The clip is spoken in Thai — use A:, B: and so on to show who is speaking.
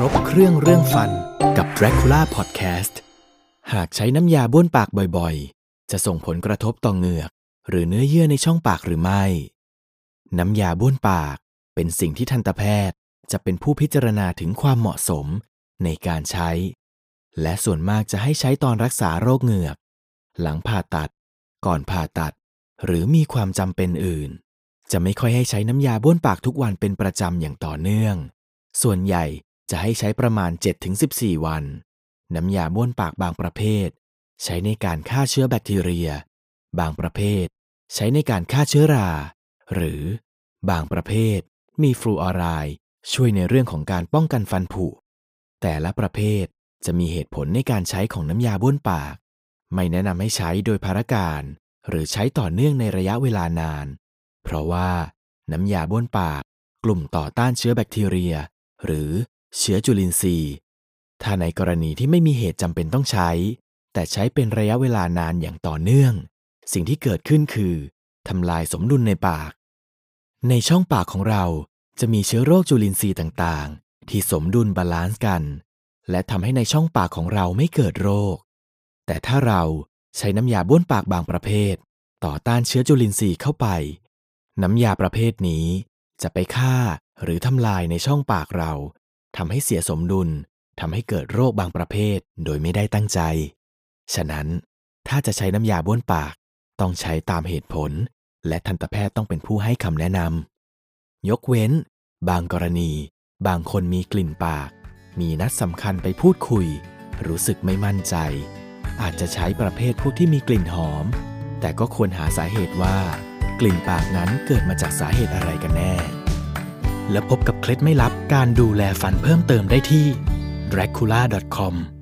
A: ครบเครื่องเรื่องฟันกับ Dracula Podcast หากใช้น้ำยาบ้วนปากบ่อยๆ จะส่งผลกระทบต่อเหงือก หรือเนื้อเยื่อในช่องปากหรือไม่ น้ำยาบ้วนปากเป็นสิ่งที่ทันตแพทย์จะเป็นผู้พิจารณาถึงความเหมาะสมในการใช้ และส่วนมากจะให้ใช้ตอนรักษาโรคเหงือก หลังผ่าตัด ก่อนผ่าตัด หรือมีความจำเป็นอื่น จะไม่ค่อยให้ใช้น้ำยาบ้วนปากทุกวันเป็นประจำอย่างต่อเนื่อง ส่วนใหญ่ จะให้ใช้ประมาณ 7-14 วัน น้ำยาบ้วนปากบางประเภท ใช้ในการฆ่าเชื้อแบคทีเรีย บางประเภท ใช้ในการฆ่าเชื้อรา หรือบางประเภท มีฟลูออไรด์ช่วยในเรื่องของการป้องกันฟันผุ แต่ละประเภทจะมีเหตุผลในการใช้ของน้ำยาบ้วนปาก ไม่แนะนำให้ใช้โดยภารการ หรือใช้ต่อเนื่องในระยะเวลานาน เพราะว่าน้ำยาบ้วนปากกลุ่มต่อต้านเชื้อแบคทีเรีย หรือ เชื้อจุลินทรีย์ ถ้าในกรณีที่ไม่มีเหตุจำเป็นต้องใช้ แต่ใช้เป็นระยะเวลานานอย่างต่อเนื่อง สิ่งที่เกิดขึ้นคือทำลายสมดุลในปาก ในช่องปากของเราจะมีเชื้อโรคจุลินทรีย์ต่างๆ ที่สมดุล balance กัน และทำให้ในช่องปากของเราไม่เกิดโรค แต่ถ้าเราใช้น้ำยาบ้วนปากบางประเภท ต่อต้านเชื้อจุลินทรีย์เข้าไป น้ำยาประเภทนี้จะไปฆ่าหรือทำลายในช่องปากเรา ทำให้เสียสมดุลทำให้เกิดโรคบางประเภทโดยไม่ได้ตั้งใจ ฉะนั้นถ้าจะใช้น้ำยาบ้วนปาก ต้องใช้ตามเหตุผล และทันตแพทย์ต้องเป็นผู้ให้คำแนะนำยกเว้น บางกรณี บางคนมีกลิ่นปาก มีนัดสำคัญไปพูดคุย รู้สึกไม่มั่นใจ อาจจะใช้ประเภทพวกที่มีกลิ่นหอม แต่ก็ควรหาสาเหตุว่า กลิ่นปากนั้นเกิดมาจากสาเหตุอะไรกันแน่ และพบกับเคล็ดไม่ลับการดูแลฟันเพิ่มเติมได้ที่ dracula.com